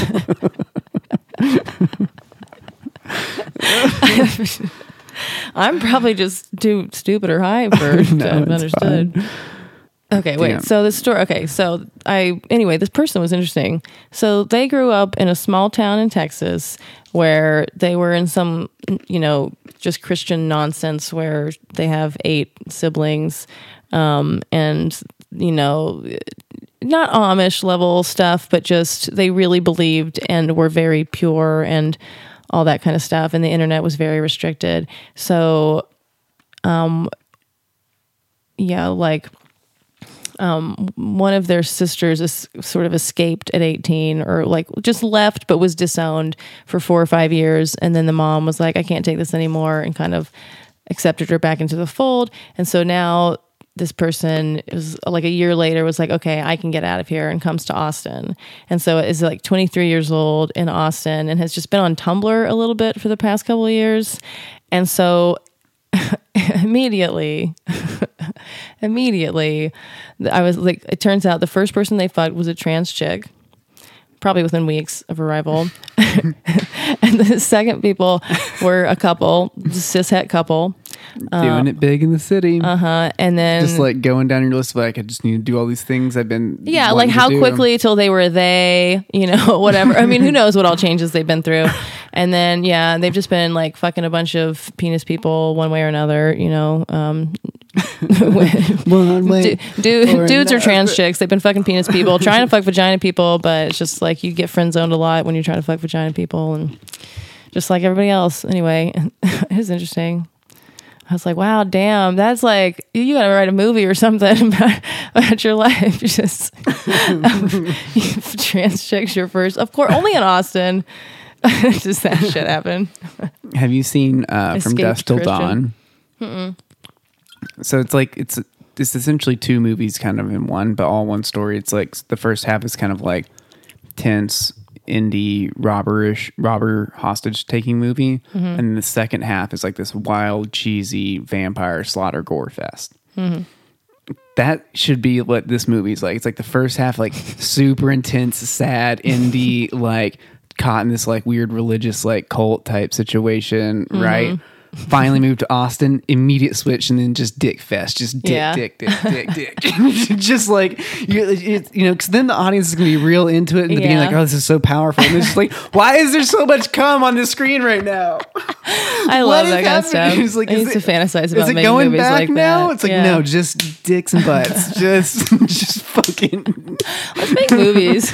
I'm probably just too stupid or high for No, to have understood. Okay, wait. So the story. Okay, so I anyway, this person was interesting. So they grew up in a small town in Texas where they were in some, you know, just Christian nonsense where they have eight siblings, um, and you know, not Amish level stuff, but just they really believed and were very pure and all that kind of stuff. And the internet was very restricted. So, um, yeah, like um, one of their sisters is sort of escaped at 18 or like just left but was disowned for four or five years. And then the mom was like i can't take this anymore and kind of accepted her back into the fold. And so now this person is like a year later was like okay i can get out of here and comes to austin. And so is like 23 years old in austin and has just been on tumblr a little bit for the past couple of years. And so immediately immediately i was like it turns out the first person they fucked was a trans chick probably within weeks of arrival. And the second people were a couple cis het couple. Doing it big in the city. uh-huh and then just like going down your list of like I just need to do all these things I've been yeah like how quickly till they were they you know whatever. I mean who knows what all changes they've been through and then yeah they've just been like fucking a bunch of penis people one way or another you know um One way Du- du- dudes are trans chicks. They've been fucking penis people, trying to fuck vagina people, but it's just like you get friend zoned a lot when you're trying to fuck vagina people, and just like everybody else. Anyway, it was interesting. I was like, wow, damn, that's like you got to write a movie or something about, about your life. Just trans chicks, your first, of course, only in Austin. just that shit happen? Have you seen uh, From Escaped Dusk Till Christian. Dawn? So it's like it's it's essentially two movies kind of in one, but all one story. It's like the first half is kind of like tense indie robberish robber hostage taking movie, and the second half is like this wild cheesy vampire slaughter gore fest. That should be what this movie's like. It's like the first half, like super intense, sad indie, like caught in this like weird religious like cult type situation, right? Mm-hmm. Finally moved to Austin, immediate switch, and then just dick fest, just dick, Yeah. dick, dick, dick, dick, just like you, it, you know, because then the audience is gonna be real into it in the beginning, Yeah. like, oh, this is so powerful, and it's just like, why is there so much cum on the screen right now? I love that kind of stuff. It's like, I is used to fantasize about Is it making going movies back like now? that. It's like Yeah. no, just dicks and butts, just just fucking. Let's make movies.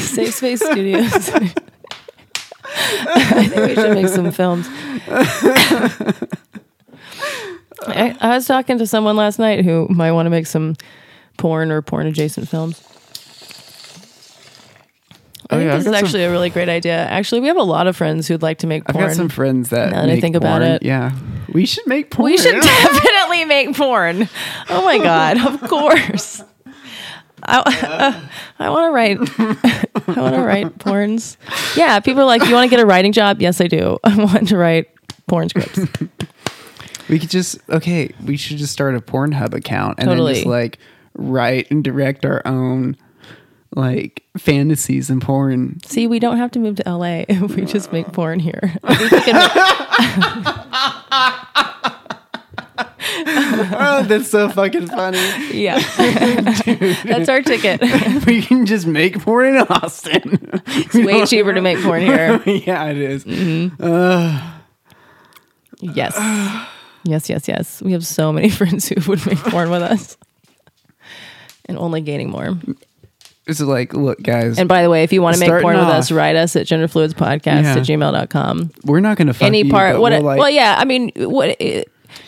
Safe Space Studios. I think we should make some films. I, I was talking to someone last night who might want to make some porn or porn adjacent films. I Oh, think yeah, this is got some- actually a really great idea. Actually, we have a lot of friends who'd like to make porn. I've got some friends that Now that I think about it. Yeah, we should make porn. we should definitely make porn. Oh my god, of course. I, I want to write. I want to write porns. Yeah, people are like, "You want to get a writing job?" Yes, I do. I want to write porn scripts. We could just okay. We should just start a Pornhub account and then just like write and direct our own like fantasies and porn. See, we don't have to move to LA if we just make porn here. I think we can oh, that's so fucking funny. Yeah. That's our ticket. we can just make porn in Austin. It's way cheaper to make porn here. yeah, it is. Mm-hmm. Uh, yes. Yes, yes, yes. We have so many friends who would make porn with us. And only gaining more. It's like, look, guys, And by the way, if you want to make porn with us, write us at genderfluidspodcast Yeah. at gmail.com. we're not going to fuck Any you, part, what, we'll, like, well, yeah, I mean, what,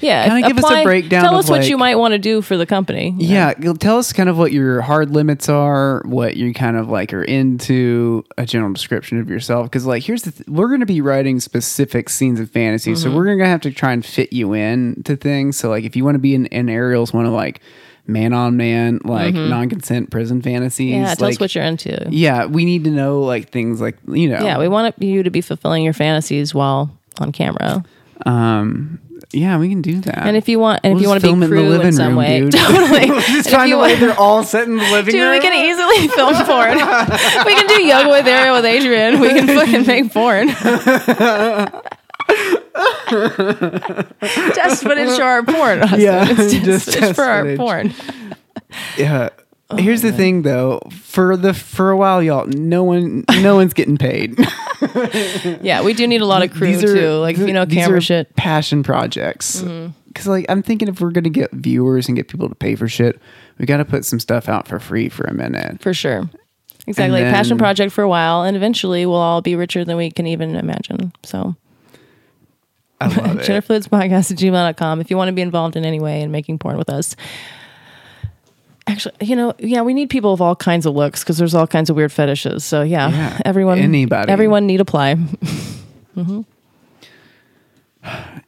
yeah. Kinda give us a breakdown Tell of, us what you might want to do for the company. Yeah, tell us kind of what your hard limits are, what you kind of like are into, a general description of yourself. Because like, here's the th- we're going to be writing specific scenes of fantasy, Mm-hmm. so we're going to have to try and fit you in to things. So like, if you want to be in, in Ariel's one of like man on man, like non-consent prison fantasies, Mm-hmm. Yeah, tell like, us what you're into. yeah, we need to know like things like you know, Yeah, we want you to be fulfilling your fantasies while on camera. um, yeah, we can do that. And if you want, and We'll if you want to be in crew in, living some room, way, dude. totally. just find a way they're all set in the living Dude, room. we can easily film porn. we can do yoga with Ariel with Adrian. We can fucking make porn. test footage for our porn. Austin. Yeah, it's just, just just for our porn. Yeah. Here's the thing though, for the for a while y'all no one no one's getting paid. Yeah, we do need a lot of crew are- too, like you know, camera shit. Mm-hmm. passion projects. Cuz like I'm thinking if we're going to get viewers and get people to pay for shit, we got to put some stuff out for free for a minute. For sure. Exactly. And Passion project for a while, and eventually we'll all be richer than we can even imagine. So, I love it. genderfluidspodcast at gmail.com if you want to be involved in any way in making porn with us. Actually, you know, yeah, we need people of all kinds of looks because there's all kinds of weird fetishes. So, yeah, Yeah, everyone, anybody. everyone need apply.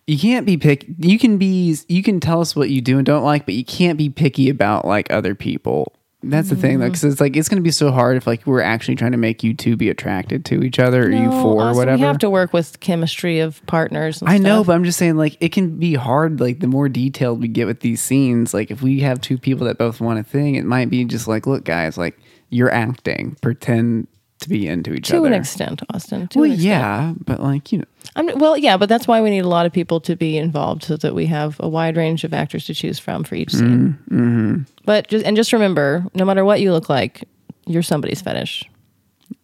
You can't be pick you can be you can tell us what you do and don't like, but you can't be picky about like other people. That's the Mm-hmm. thing, though, because it's like it's going to be so hard if like we're actually trying to make you two be attracted to each other, or you No, four, or whatever. We have to work with chemistry of partners. And I know, but I'm just saying, like, it can be hard. Like, the more detailed we get with these scenes, like, if we have two people that both want a thing, it might be just like, look, guys, like, you're acting, pretend to be into each to other. To an extent, Austin. Well, extent. yeah, but like, you know, I'm, well, yeah, but that's why we need a lot of people to be involved so that we have a wide range of actors to choose from for each scene. Mm-hmm. But just and just remember, no matter what you look like, you're somebody's fetish.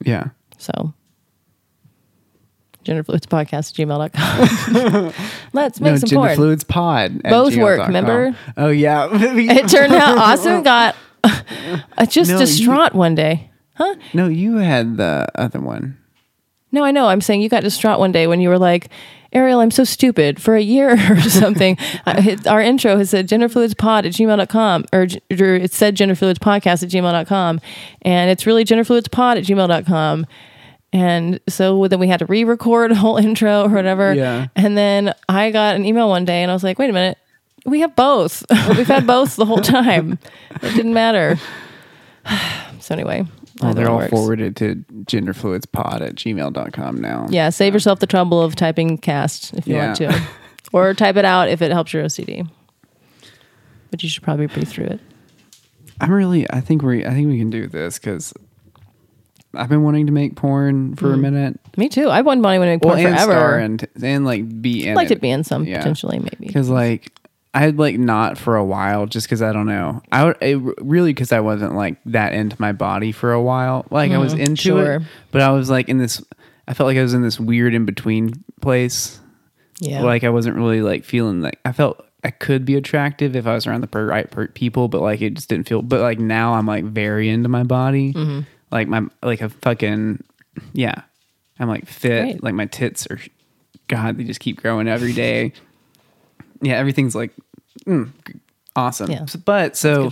yeah. So, genderfluidspodcast gmail.com. Let's make no, some porn. fluids pod. Both work, remember? Oh yeah. It turned out Austin got uh, just No, you- distraught one day. Huh? no, you had the other one. No, I know. I'm saying you got distraught one day when you were like, Ariel, I'm so stupid. For a year or something, I, our intro has said genderfluidspod at gmail.com, or, or it said genderfluidspodcast at gmail.com, and it's really genderfluidspod at gmail.com. And so then we had to re record a whole intro or whatever. Yeah. And then I got an email one day and I was like, wait a minute. We have both. We've had both the whole time. It didn't matter. so anyway. Oh, they're all works. forwarded to genderfluidspod at gmail.com now. Yeah, save yourself the trouble of typing cast if you want to. or type it out if it helps your OCD. But you should probably breathe through it. I'm really. I think we. I think we can do this because I've been wanting to make porn for a mm. minute. Me too. I wouldn't want anyone to make porn and forever. star and and like be in I'd like it. to be in some Yeah. potentially, maybe. because like I had like not for a while just because I don't know. I would really because I wasn't like that into my body for a while. Like I was into Mm, sure. it, but I was like in this. I felt like I was in this weird in between place. Yeah. Like I wasn't really like feeling like I felt I could be attractive if I was around the per- right per- people, but like it just didn't feel. But like now I'm like very into my body. Mm-hmm. Like my like a fucking yeah. I'm like fit. Great. Like my tits are, God, they just keep growing every day. Yeah, everything's like awesome. Yeah. But so,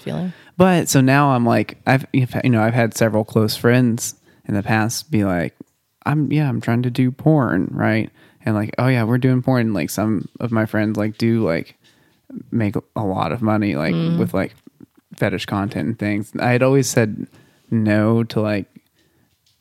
but so now I'm like, I've, you know, I've had several close friends in the past be like, I'm, yeah, I'm trying to do porn. Right. And like, oh yeah, we're doing porn. And like some of my friends like do like make a lot of money, like Mm-hmm. with like fetish content and things. I had always said no to like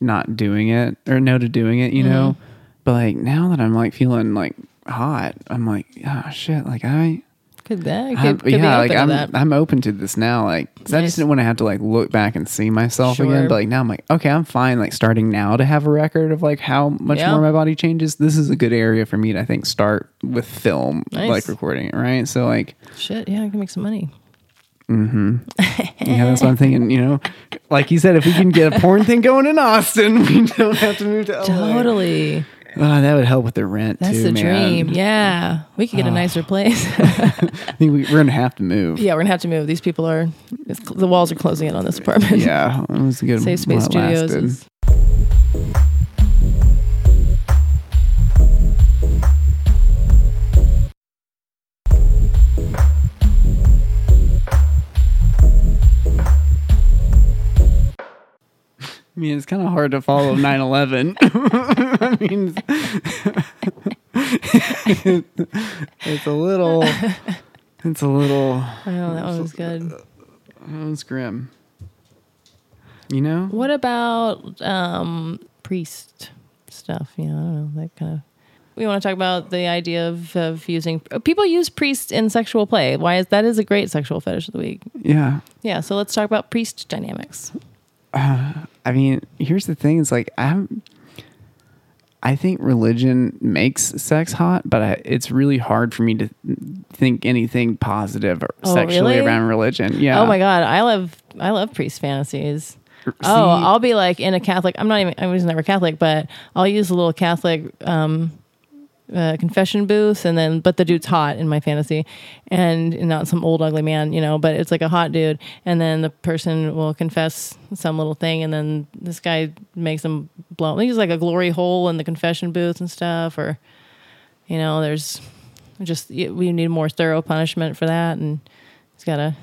not doing it or no to doing it, you know? Mm-hmm. But like now that I'm like feeling like hot, I'm like, oh shit, like I, Could that? Could, I'm- could be yeah, like I'm, that. I'm open to this now. Like, 'cause I Nice. just didn't want to have to like look back and see myself again. But like now I'm like, okay, I'm fine. Like starting now to have a record of like how much Yeah. more my body changes. This is a good area for me to I think start with film, Nice. like recording it, right? So like, Shit, yeah, I can make some money. Mm-hmm. Yeah, that's what I'm thinking. You know, like you said, if we can get a porn thing going in Austin, we don't have to move to LA. Totally. Ah, that would help with the rent That's too, the man. dream. Yeah. We could get a nicer place. I think we, we're gonna have to move. yeah, we're going to have to move. These people are, it's, the walls are closing in on this apartment. Yeah, it was a good. Safe Space while it Studios lasted. is. I mean, it's kind of hard to follow 9 11. I mean, it's a little, it's a little, Oh, that one was good. That was grim. You know? What about um, priest stuff? Yeah, I don't know. That kind of. We want to talk about the idea of, of using people use priests in sexual play. Why is that is a great sexual fetish of the week? Yeah. Yeah, so let's talk about priest dynamics. I mean, here's the thing: is like I'm. I think religion makes sex hot, but I, it's really hard for me to think anything positive or Oh, sexually really? around religion. Yeah. Oh my god, I love I love priest fantasies. See- oh, I'll be like in a Catholic. I'm not even. I was never Catholic, but I'll use a little Catholic um, uh, confession booth, and then but the dude's hot in my fantasy, and not some old ugly man, you know. But it's like a hot dude, and then the person will confess some little thing, and then this guy makes them blow. He's like a glory hole in the confession booth and stuff, or you know, there's just we need more thorough punishment for that, and he's got to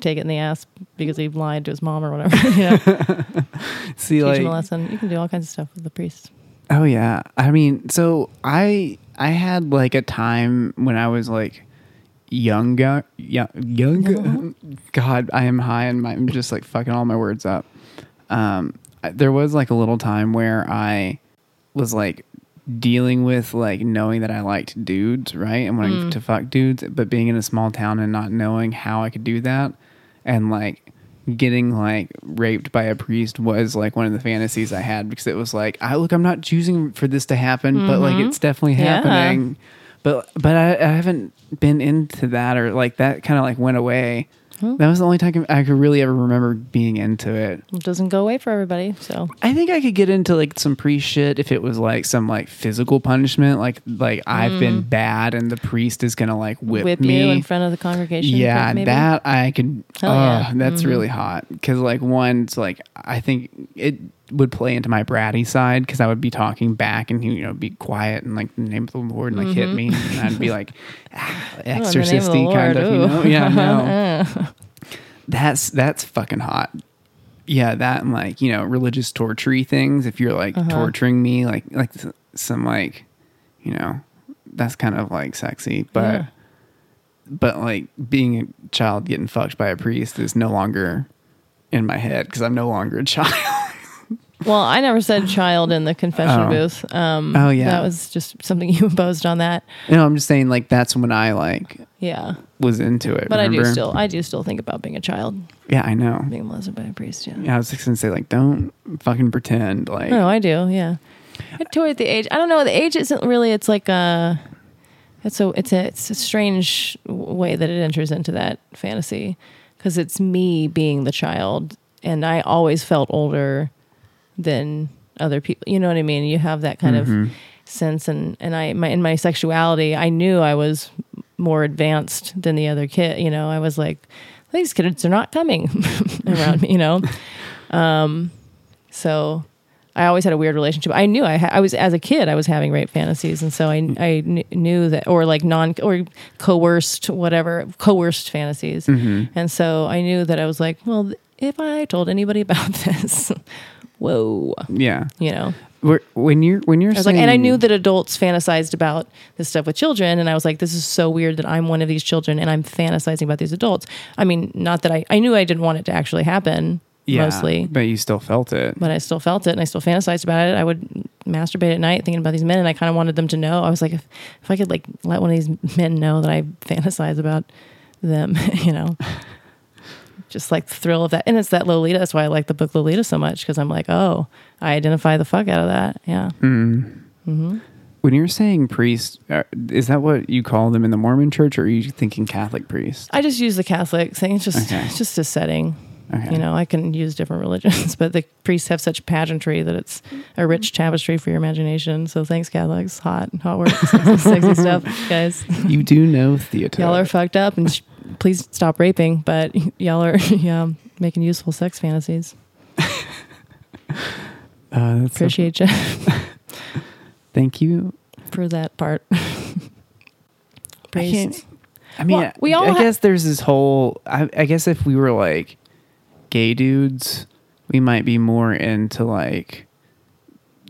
take it in the ass because he lied to his mom or whatever. you know, See, teach like, him a lesson. You can do all kinds of stuff with the priests. Oh yeah. I mean, so I I had like a time when I was like younger, young, young. God, I am high and my, I'm just like fucking all my words up. Um, there was like a little time where I was like dealing with like knowing that I liked dudes, right, and wanting to fuck dudes, but being in a small town and not knowing how I could do that, and like getting like raped by a priest was like one of the fantasies I had because it was like, I look, I'm not choosing for this to happen, but like it's mm-hmm. definitely Yeah. happening. But but I, I haven't been into that or like that kind of like went away. That was the only time I could really ever remember being into it. It doesn't go away for everybody. So I think I could get into like some priest shit if it was like some like physical punishment, like like I've been bad and the priest is gonna like whip, Mm. whip me. you in front of the congregation. Yeah, maybe? that I could. Oh, yeah. Mm-hmm. that's really hot. Because like one, it's like I think it would play into my bratty side because I would be talking back and he you know be quiet and like the name of the Lord and like hit me and I'd be like ah, Mm-hmm. Oh, in of kind Lord, of you know yeah no that's that's fucking hot. Yeah, that and like you know religious torture things. If you're like Uh-huh. torturing me, like like some like you know that's kind of like sexy, but Yeah. but like being a child getting fucked by a priest is no longer in my head because I'm no longer a child. Well, I never said child in the confession Oh. booth. Um, Oh, yeah. that was just something you imposed on that. know, I'm just saying like that's when I like Yeah, was into it. but I do remember? still, I do still think about being a child, Yeah, I know. being molested by a priest. Yeah. Yeah, I was just gonna say like don't fucking pretend like No, I do. Yeah. I toy at the age. I don't know. The age isn't really. It's like a. It's a. It's a. It's a strange w- way that it enters into that fantasy, because it's me being the child, and I always felt older than other people. You know what I mean? You have that kind Mm-hmm. of sense, and and I my in my sexuality, I knew I was more advanced than the other kid. You know, I was like, these kids are not coming around me. You know, um, so I always had a weird relationship. I knew I, ha- I was as a kid I was having rape fantasies, and so I I kn- knew that or like non or coerced whatever coerced fantasies, Mm-hmm. and so I knew that I was like, well, if I told anybody about this, whoa, Yeah. you know. When you're when you're I was like, and I knew that adults fantasized about this stuff with children, and I was like, this is so weird that I'm one of these children and I'm fantasizing about these adults. I mean, not that I I knew I didn't want it to actually happen, yeah, mostly, but you still felt it. but I still felt it and I still fantasized about it. I would masturbate at night thinking about these men, and I kind of wanted them to know. I was like, if, if I could like let one of these men know that I fantasize about them, you know. Just like the thrill of that, and it's that Lolita. That's why I like the book Lolita so much because I'm like, oh, I identify the fuck out of that. Yeah, mm-hmm. Mm-hmm. When you're saying priest, uh, is that what you call them in the Mormon church, or are you thinking Catholic priest? I just use the Catholic thing. It's just Okay. it's just a setting. Okay. You know, I can use different religions, but the priests have such pageantry that it's a rich mm-hmm. tapestry for your imagination. So thanks, Catholics. Hot, hot work, sexy, sexy stuff, guys. you do know theater. Y'all are fucked up, and sh- please stop raping. But y'all are, yeah, making useful sex fantasies. Uh, Appreciate you thank you. for that part. I can't. I mean, Well, we all I ha- guess there's this whole. I, I guess if we were like gay dudes, we might be more into like.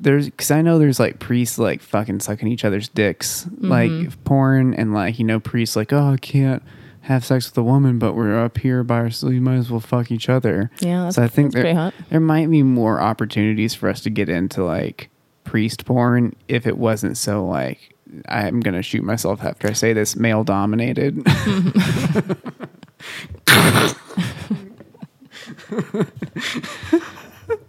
There's because I know there's like priests like fucking sucking each other's dicks, Mm-hmm. like porn, and like you know priests like oh I can't have sex with a woman, but we're up here by ourselves. We might as well fuck each other. Yeah, that's, so I think there, there might be more opportunities for us to get into like priest porn if it wasn't so like I'm gonna shoot myself after I say this male dominated.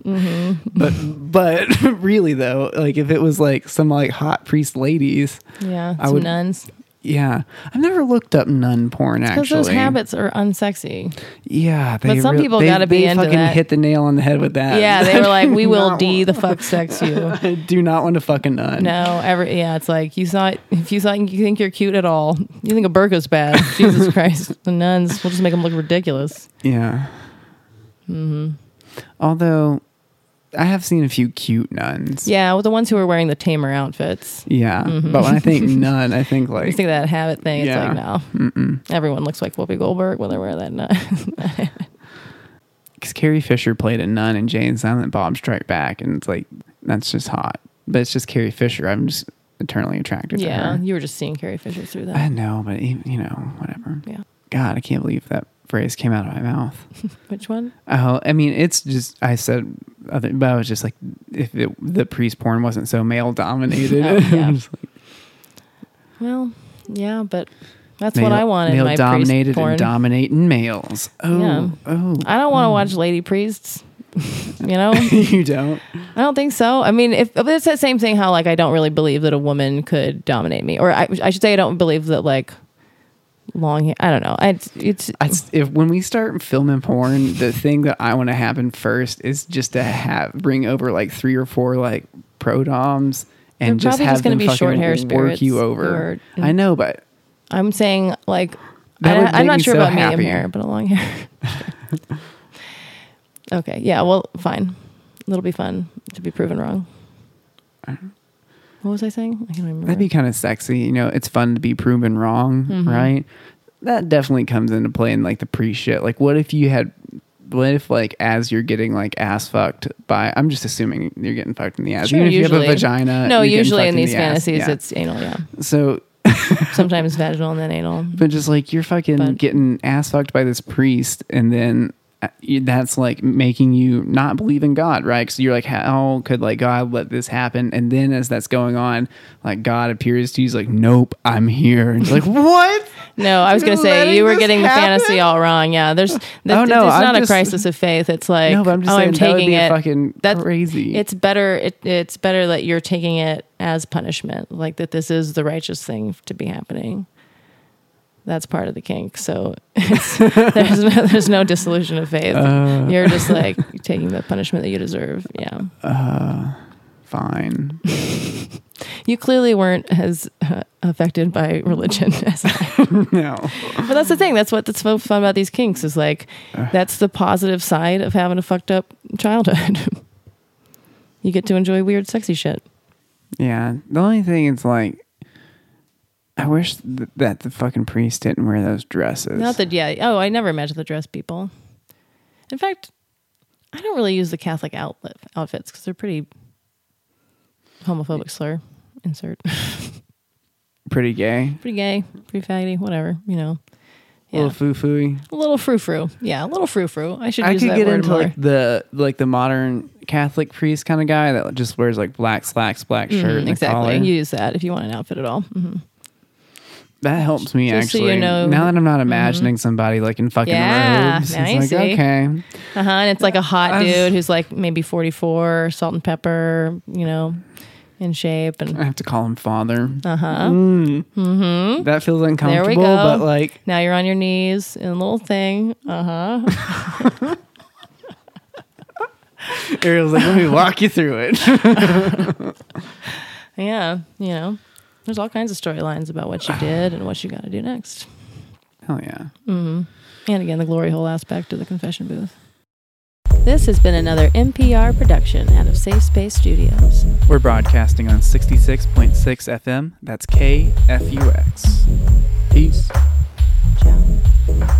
But but really though, like if it was like some like hot priest ladies, Yeah, I would- nuns. Yeah, I've never looked up nun porn Because actually. those habits are unsexy. yeah, But some real- people they- gotta be they into fucking that. hit the nail on the head with that. Yeah, they were like, "We will Not d the fuck sex you." I do not want to fuck a nun. No, every yeah, it's like you thought if you thought you think you're cute at all, you think a burka's bad. Jesus Christ, the nuns will just make them look ridiculous. Yeah. Mm-hmm. Although I have seen a few cute nuns. Yeah, well, the ones who are wearing the tamer outfits. Yeah. Mm-hmm. But when I think nun, I think like You think that habit thing? It's like no, mm-mm. everyone looks like Whoopi Goldberg when they wear that nut. because Carrie Fisher played a nun in Jay and Silent Bob Strike Back, and it's like that's just hot. But it's just Carrie Fisher. I'm just eternally attracted to her. yeah, you were just seeing Carrie Fisher through that. I know, but you know, whatever. Yeah, God, I can't believe that phrase came out of my mouth. which one? Oh, I mean, it's just I said, other, but I was just like, if it, the priest porn wasn't so male dominated, Oh, yeah. Like, Well, yeah, but that's male, what I wanted. Male my dominated and dominating males. Oh, Yeah. oh, I don't want to hmm. watch lady priests. you know, you don't. I don't think so. I mean, if it's that same thing, how like I don't really believe that a woman could dominate me, or I, I should say I don't believe that like long. hair- I don't know. It's it's if when we start filming porn, the thing that I want to happen first is just to have bring over like three or four like pro doms and They're just probably have just gonna them be fucking short hair work you over. or- I know, but I'm saying like I, i'm not sure so about medium hair, but a long hair. okay, yeah, well, fine. It'll be fun to be proven wrong. What was I saying? I can't remember. that'd be kind of sexy. You know, it's fun to be proven wrong, Mm-hmm. right? That definitely comes into play in like the pre shit. Like, what if you had? What if like as you're getting like ass fucked by? I'm just assuming you're getting fucked in the ass. Sure, Even if you usually. have a vagina. no, usually fucked in these the fantasies, Yeah. it's anal. Yeah, so sometimes vaginal and then anal. But just like you're fucking But- getting ass fucked by this priest, and then Uh, that's like making you not believe in God, right? Because you're like, how could like God let this happen? And then as that's going on, like God appears to you, he's like, nope, I'm here. And you're like, what? No, I was going to say you were getting the fantasy all wrong. Yeah, there's that, Oh, no, it's I'm not a crisis of faith. It's like No, but I'm just oh, saying I'm taking it. fucking That's crazy. It's better. It, it's better that you're taking it as punishment, like that. This is the righteous thing to be happening. That's part of the kink. So there's no, there's no dissolution of faith. Uh. you're just like taking the punishment that you deserve. Yeah, Uh, fine. you clearly weren't as uh, affected by religion as I no. But that's the thing. That's what that's so fun about these kinks is like that's the positive side of having a fucked up childhood. You get to enjoy weird, sexy shit. Yeah. The only thing is like, I wish th- that the fucking priest didn't wear those dresses. Not that, yeah. Oh, I never imagined the dress people. In fact, I don't really use the Catholic outlet outfits because they're pretty homophobic slur. Insert. Pretty gay. pretty gay, pretty faggoty, whatever, you know. A little foo fooey. A little frou frou. Yeah, a little frou frou. I should I could get into more. like the like the modern Catholic priest kind of guy that just wears like black slacks, black shirt, Mhm, and a exactly. You use that if you want an outfit at all. hmm That helps me Just so you actually. know- now that I'm not imagining somebody like in fucking Yeah, robes, now it's like okay, Uh huh. And it's like a hot I've- dude who's like maybe 44, salt and pepper, you know, in shape. And I have to call him father. uh huh. Mm, Mm-hmm. that feels uncomfortable. There we go. but like Now you're on your knees in a little thing. Uh huh. Ariel's like, let me walk you through it. yeah. You know, there's all kinds of storylines about what you did and what you got to do next. Hell yeah. Mm-hmm. And again, the glory hole aspect of the confession booth. This has been another NPR production out of Safe Space Studios. We're broadcasting on 66.6 FM. That's KFUX. Peace. Ciao.